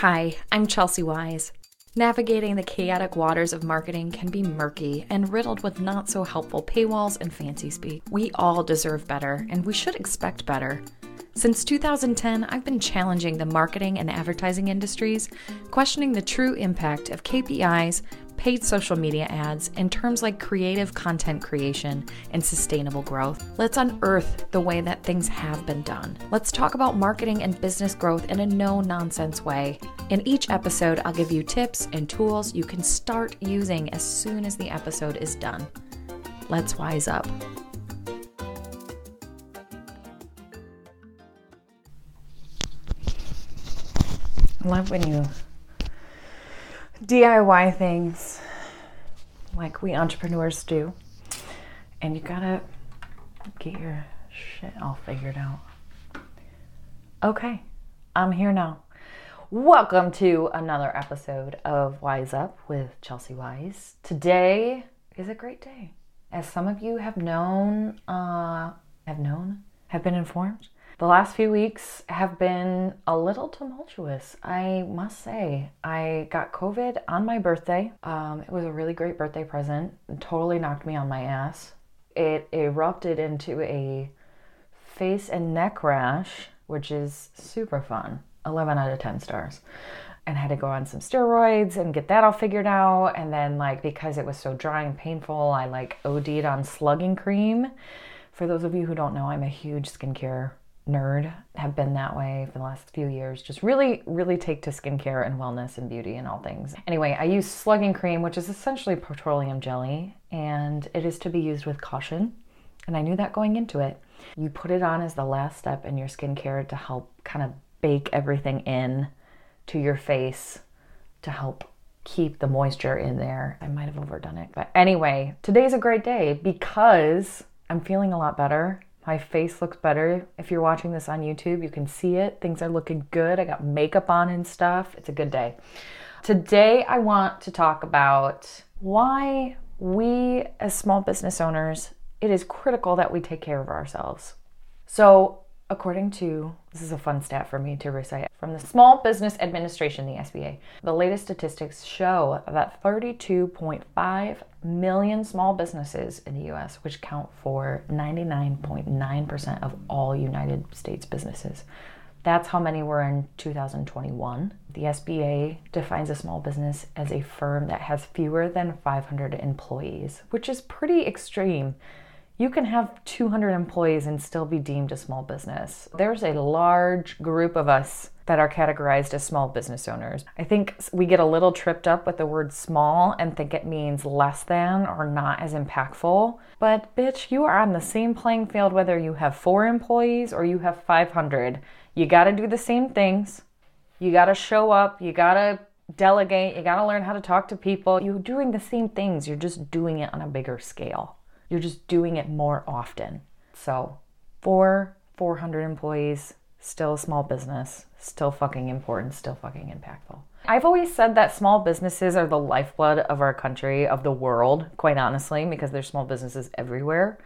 Hi, I'm Chelsea Wyse. Navigating the chaotic waters of marketing can be murky and riddled with not so helpful paywalls and fancy speak. We all deserve better, and we should expect better. Since 2010, I've been challenging the marketing and advertising industries, questioning the true impact of KPIs, paid social media ads, and terms like creative content creation and sustainable growth. Let's unearth the way that things have been done. Let's talk about marketing and business growth in a no nonsense way. In each episode, I'll give you tips and tools you can start using as soon as the episode is done. Let's wise up. I love when you DIY things like we entrepreneurs do. And you gotta get your shit all figured out. Okay, I'm here now. Welcome to another episode of WyseUp with Chelsea Wyse. Today is a great day. As some of you have known, uh, have known, have been informed, the last few weeks have been a little tumultuous, I must say. I got COVID on my birthday. Um, it was a really great birthday present. It totally knocked me on my ass. It erupted into a face and neck rash, which is super fun. 11 out of 10 stars. And had to go on some steroids and get that all figured out. And then, like, because it was so dry and painful, I like OD'd on slugging cream. For those of you who don't know, I'm a huge skincare nerd have been that way for the last few years. Just really really take to skincare and wellness and beauty and all things. Anyway i use slugging cream which is essentially petroleum jelly and it is to be used with caution and i knew that going into it. You put it on as the last step in your skincare to help kind of bake everything in to your face to help keep the moisture in there. I might have overdone it but anyway today's a great day because i'm feeling a lot better my face looks better. If you're watching this on YouTube, you can see it. Things are looking good. I got makeup on and stuff. It's a good day. Today, I want to talk about why we, as small business owners, it is critical that we take care of ourselves. So, According to, this is a fun stat for me to recite, from the Small Business Administration, the SBA, the latest statistics show that 32.5 million small businesses in the US, which count for 99.9% of all United States businesses, that's how many were in 2021. The SBA defines a small business as a firm that has fewer than 500 employees, which is pretty extreme you can have 200 employees and still be deemed a small business. There's a large group of us that are categorized as small business owners. I think we get a little tripped up with the word small and think it means less than or not as impactful. But bitch, you are on the same playing field whether you have four employees or you have 500. You gotta do the same things. You gotta show up. You gotta delegate. You gotta learn how to talk to people. You're doing the same things, you're just doing it on a bigger scale. You're just doing it more often. So, for 400 employees, still a small business, still fucking important, still fucking impactful. I've always said that small businesses are the lifeblood of our country, of the world, quite honestly, because there's small businesses everywhere.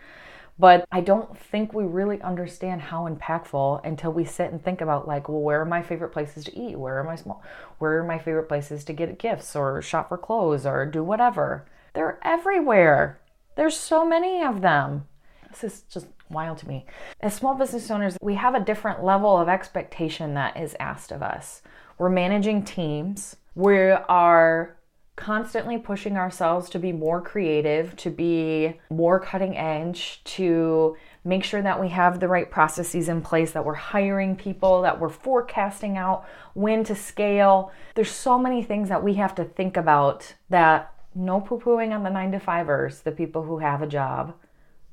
But I don't think we really understand how impactful until we sit and think about like, well, where are my favorite places to eat? Where are my small where are my favorite places to get gifts or shop for clothes or do whatever? They're everywhere. There's so many of them. This is just wild to me. As small business owners, we have a different level of expectation that is asked of us. We're managing teams. We are constantly pushing ourselves to be more creative, to be more cutting edge, to make sure that we have the right processes in place, that we're hiring people, that we're forecasting out when to scale. There's so many things that we have to think about that no poo pooing on the nine to fivers, the people who have a job.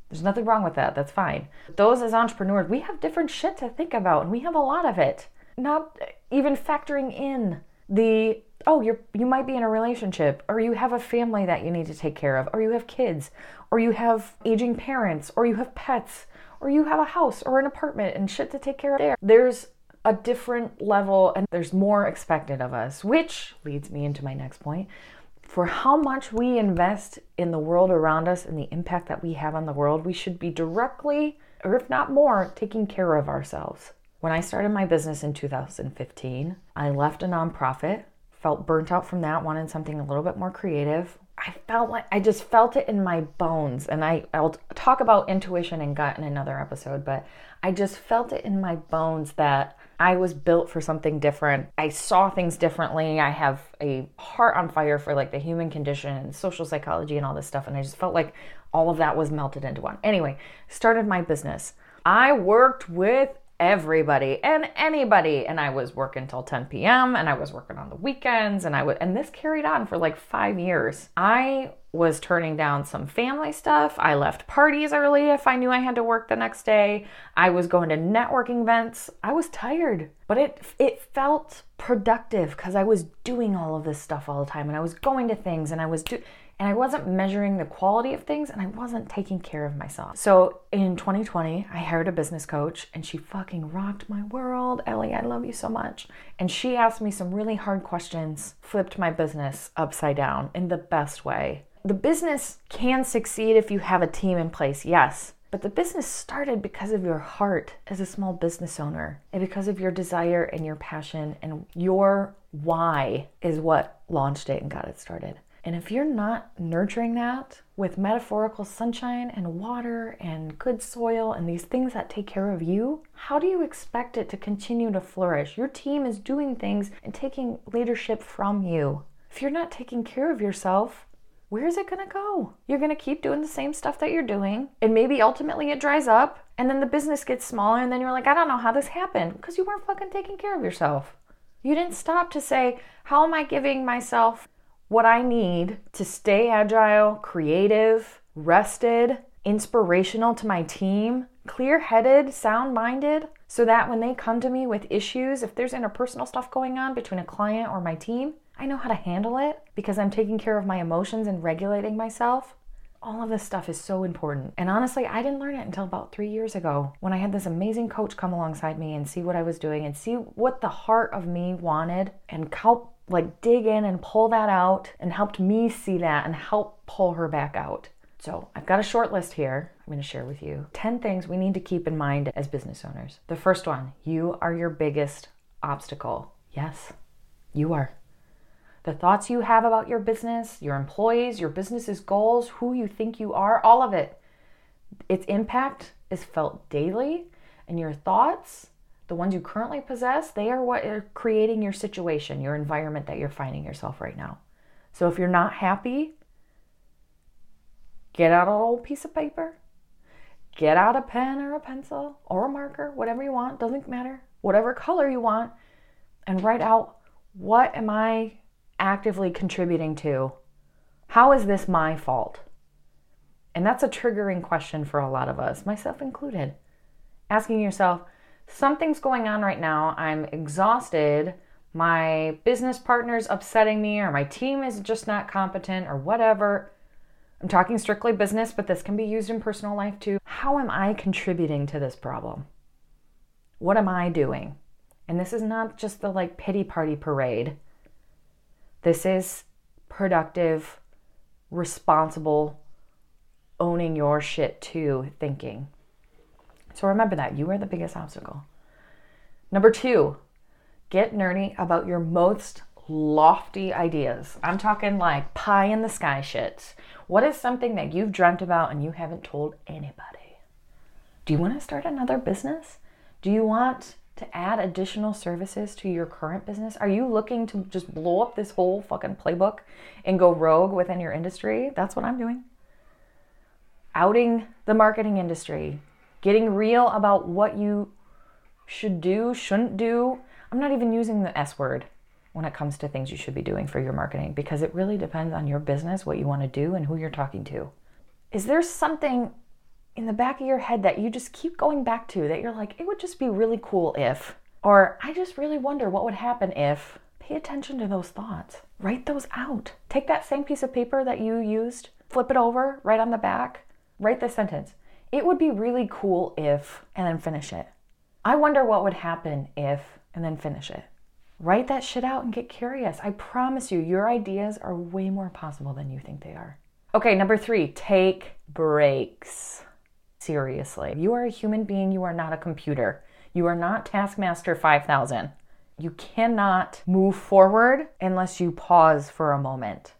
There's nothing wrong with that. That's fine. Those as entrepreneurs, we have different shit to think about, and we have a lot of it. Not even factoring in the oh, you're you might be in a relationship, or you have a family that you need to take care of, or you have kids, or you have aging parents, or you have pets, or you have a house or an apartment and shit to take care of there. There's a different level and there's more expected of us, which leads me into my next point, for how much we invest in the world around us and the impact that we have on the world, we should be directly, or if not more, taking care of ourselves. When I started my business in 2015, I left a nonprofit, felt burnt out from that, wanted something a little bit more creative. I felt like I just felt it in my bones. And I, I'll talk about intuition and gut in another episode, but I just felt it in my bones that I was built for something different. I saw things differently. I have a heart on fire for like the human condition and social psychology and all this stuff. And I just felt like all of that was melted into one. Anyway, started my business. I worked with everybody and anybody and I was working till 10 p.m. and I was working on the weekends and I would and this carried on for like 5 years. I was turning down some family stuff. I left parties early if I knew I had to work the next day. I was going to networking events. I was tired, but it it felt productive cuz I was doing all of this stuff all the time and I was going to things and I was do and I wasn't measuring the quality of things and I wasn't taking care of myself. So in 2020, I hired a business coach and she fucking rocked my world. Ellie, I love you so much. And she asked me some really hard questions, flipped my business upside down in the best way. The business can succeed if you have a team in place, yes. But the business started because of your heart as a small business owner and because of your desire and your passion and your why is what launched it and got it started. And if you're not nurturing that with metaphorical sunshine and water and good soil and these things that take care of you, how do you expect it to continue to flourish? Your team is doing things and taking leadership from you. If you're not taking care of yourself, where is it going to go? You're going to keep doing the same stuff that you're doing, and maybe ultimately it dries up, and then the business gets smaller, and then you're like, I don't know how this happened because you weren't fucking taking care of yourself. You didn't stop to say, How am I giving myself what I need to stay agile, creative, rested, inspirational to my team, clear headed, sound minded, so that when they come to me with issues, if there's interpersonal stuff going on between a client or my team, I know how to handle it because I'm taking care of my emotions and regulating myself. All of this stuff is so important. And honestly, I didn't learn it until about three years ago when I had this amazing coach come alongside me and see what I was doing and see what the heart of me wanted and help like dig in and pull that out and helped me see that and help pull her back out. So, I've got a short list here I'm going to share with you 10 things we need to keep in mind as business owners. The first one you are your biggest obstacle. Yes, you are. The thoughts you have about your business, your employees, your business's goals, who you think you are, all of it. Its impact is felt daily, and your thoughts the ones you currently possess, they are what are creating your situation, your environment that you're finding yourself right now. So if you're not happy, get out an old piece of paper, get out a pen or a pencil or a marker, whatever you want, doesn't matter, whatever color you want, and write out what am I actively contributing to? How is this my fault? And that's a triggering question for a lot of us, myself included. Asking yourself, something's going on right now. I'm exhausted. My business partner's upsetting me, or my team is just not competent, or whatever. I'm talking strictly business, but this can be used in personal life too. How am I contributing to this problem? What am I doing? And this is not just the like pity party parade. This is productive, responsible, owning your shit too thinking. So remember that you are the biggest obstacle. Number two, get nerdy about your most lofty ideas. I'm talking like pie in the sky shit. What is something that you've dreamt about and you haven't told anybody? Do you want to start another business? Do you want to add additional services to your current business? Are you looking to just blow up this whole fucking playbook and go rogue within your industry? That's what I'm doing. Outing the marketing industry, getting real about what you should do, shouldn't do. I'm not even using the S word when it comes to things you should be doing for your marketing because it really depends on your business, what you want to do, and who you're talking to. Is there something in the back of your head that you just keep going back to that you're like, it would just be really cool if, or I just really wonder what would happen if? Pay attention to those thoughts. Write those out. Take that same piece of paper that you used, flip it over, write on the back, write this sentence. It would be really cool if, and then finish it. I wonder what would happen if, and then finish it. Write that shit out and get curious. I promise you, your ideas are way more possible than you think they are. Okay, number three, take breaks. Seriously. You are a human being, you are not a computer. You are not Taskmaster 5000. You cannot move forward unless you pause for a moment.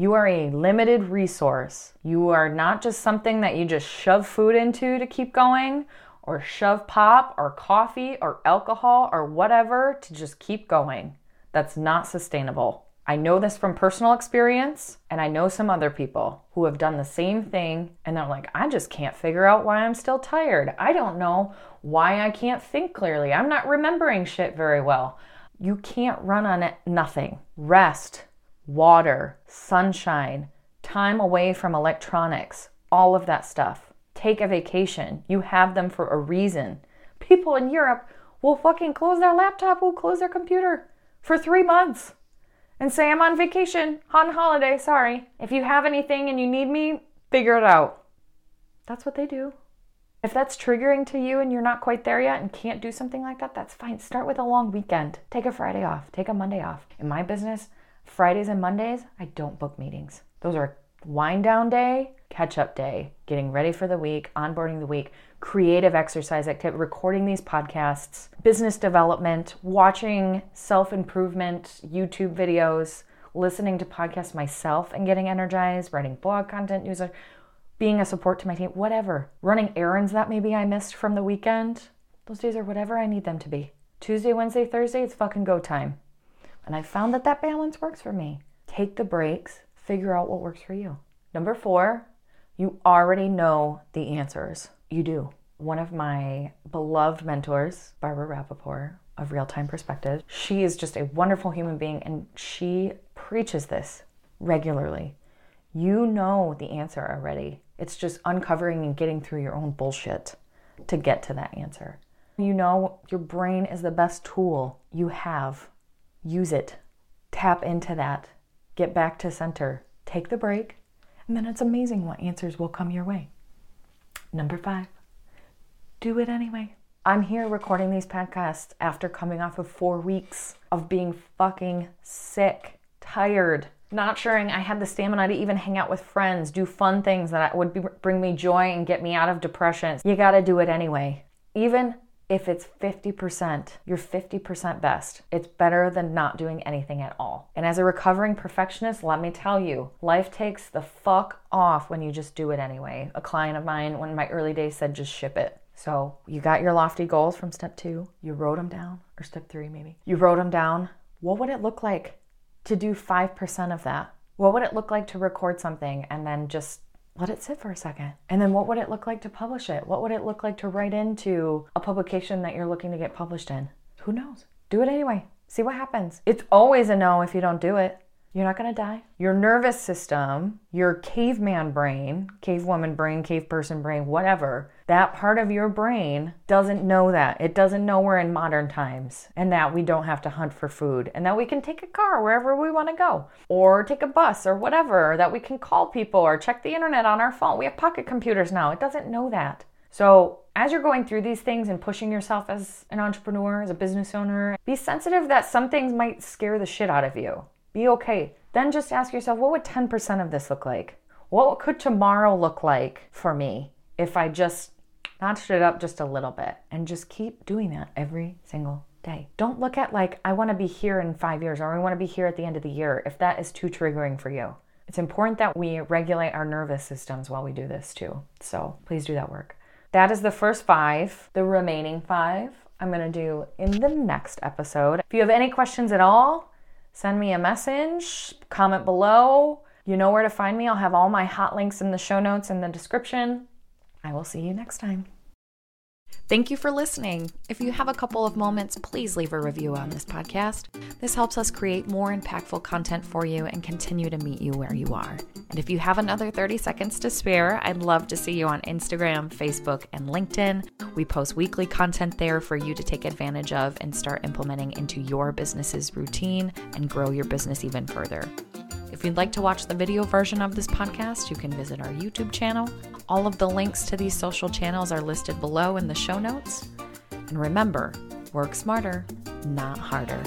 You are a limited resource. You are not just something that you just shove food into to keep going, or shove pop, or coffee, or alcohol, or whatever to just keep going. That's not sustainable. I know this from personal experience, and I know some other people who have done the same thing, and they're like, I just can't figure out why I'm still tired. I don't know why I can't think clearly. I'm not remembering shit very well. You can't run on it, nothing. Rest, water, sunshine, time away from electronics, all of that stuff. Take a vacation. You have them for a reason. People in Europe will fucking close their laptop, will close their computer for three months and say, I'm on vacation, on holiday, sorry. If you have anything and you need me, figure it out. That's what they do. If that's triggering to you and you're not quite there yet and can't do something like that, that's fine. Start with a long weekend. Take a Friday off, take a Monday off. In my business, Fridays and Mondays, I don't book meetings. Those are wind down day, catch up day, getting ready for the week, onboarding the week, creative exercise activity, recording these podcasts, business development, watching self improvement YouTube videos, listening to podcasts myself and getting energized, writing blog content, newsletter, being a support to my team, whatever. Running errands that maybe I missed from the weekend. Those days are whatever I need them to be. Tuesday, Wednesday, Thursday, it's fucking go time. And I found that that balance works for me. Take the breaks, figure out what works for you. Number four, you already know the answers. You do. One of my beloved mentors, Barbara Rappaport of Real Time Perspective, she is just a wonderful human being and she preaches this regularly. You know the answer already. It's just uncovering and getting through your own bullshit to get to that answer. You know your brain is the best tool you have. Use it. Tap into that. Get back to center. Take the break. And then it's amazing what answers will come your way. Number five, do it anyway. I'm here recording these podcasts after coming off of four weeks of being fucking sick, tired, not sure I had the stamina to even hang out with friends, do fun things that would be, bring me joy and get me out of depression. You gotta do it anyway. Even if it's 50%, you're 50% best. It's better than not doing anything at all. And as a recovering perfectionist, let me tell you, life takes the fuck off when you just do it anyway. A client of mine, when my early days, said just ship it. So you got your lofty goals from step two, you wrote them down, or step three maybe. You wrote them down. What would it look like to do 5% of that? What would it look like to record something and then just let it sit for a second. And then what would it look like to publish it? What would it look like to write into a publication that you're looking to get published in? Who knows? Do it anyway. See what happens. It's always a no if you don't do it. You're not to die. Your nervous system, your caveman brain, cavewoman brain, cave person brain, whatever, that part of your brain doesn't know that. It doesn't know we're in modern times and that we don't have to hunt for food and that we can take a car wherever we want to go or take a bus or whatever, that we can call people or check the internet on our phone. We have pocket computers now. It doesn't know that. So, as you're going through these things and pushing yourself as an entrepreneur, as a business owner, be sensitive that some things might scare the shit out of you. Be okay. Then just ask yourself, what would 10% of this look like? What could tomorrow look like for me if I just notched it up just a little bit and just keep doing that every single day? Don't look at like, I want to be here in five years or I want to be here at the end of the year if that is too triggering for you. It's important that we regulate our nervous systems while we do this too. So please do that work. That is the first five. The remaining five I'm going to do in the next episode. If you have any questions at all, send me a message, comment below. You know where to find me. I'll have all my hot links in the show notes and the description. I will see you next time. Thank you for listening. If you have a couple of moments, please leave a review on this podcast. This helps us create more impactful content for you and continue to meet you where you are. And if you have another 30 seconds to spare, I'd love to see you on Instagram, Facebook, and LinkedIn. We post weekly content there for you to take advantage of and start implementing into your business's routine and grow your business even further. If you'd like to watch the video version of this podcast, you can visit our YouTube channel. All of the links to these social channels are listed below in the show notes. And remember, work smarter, not harder.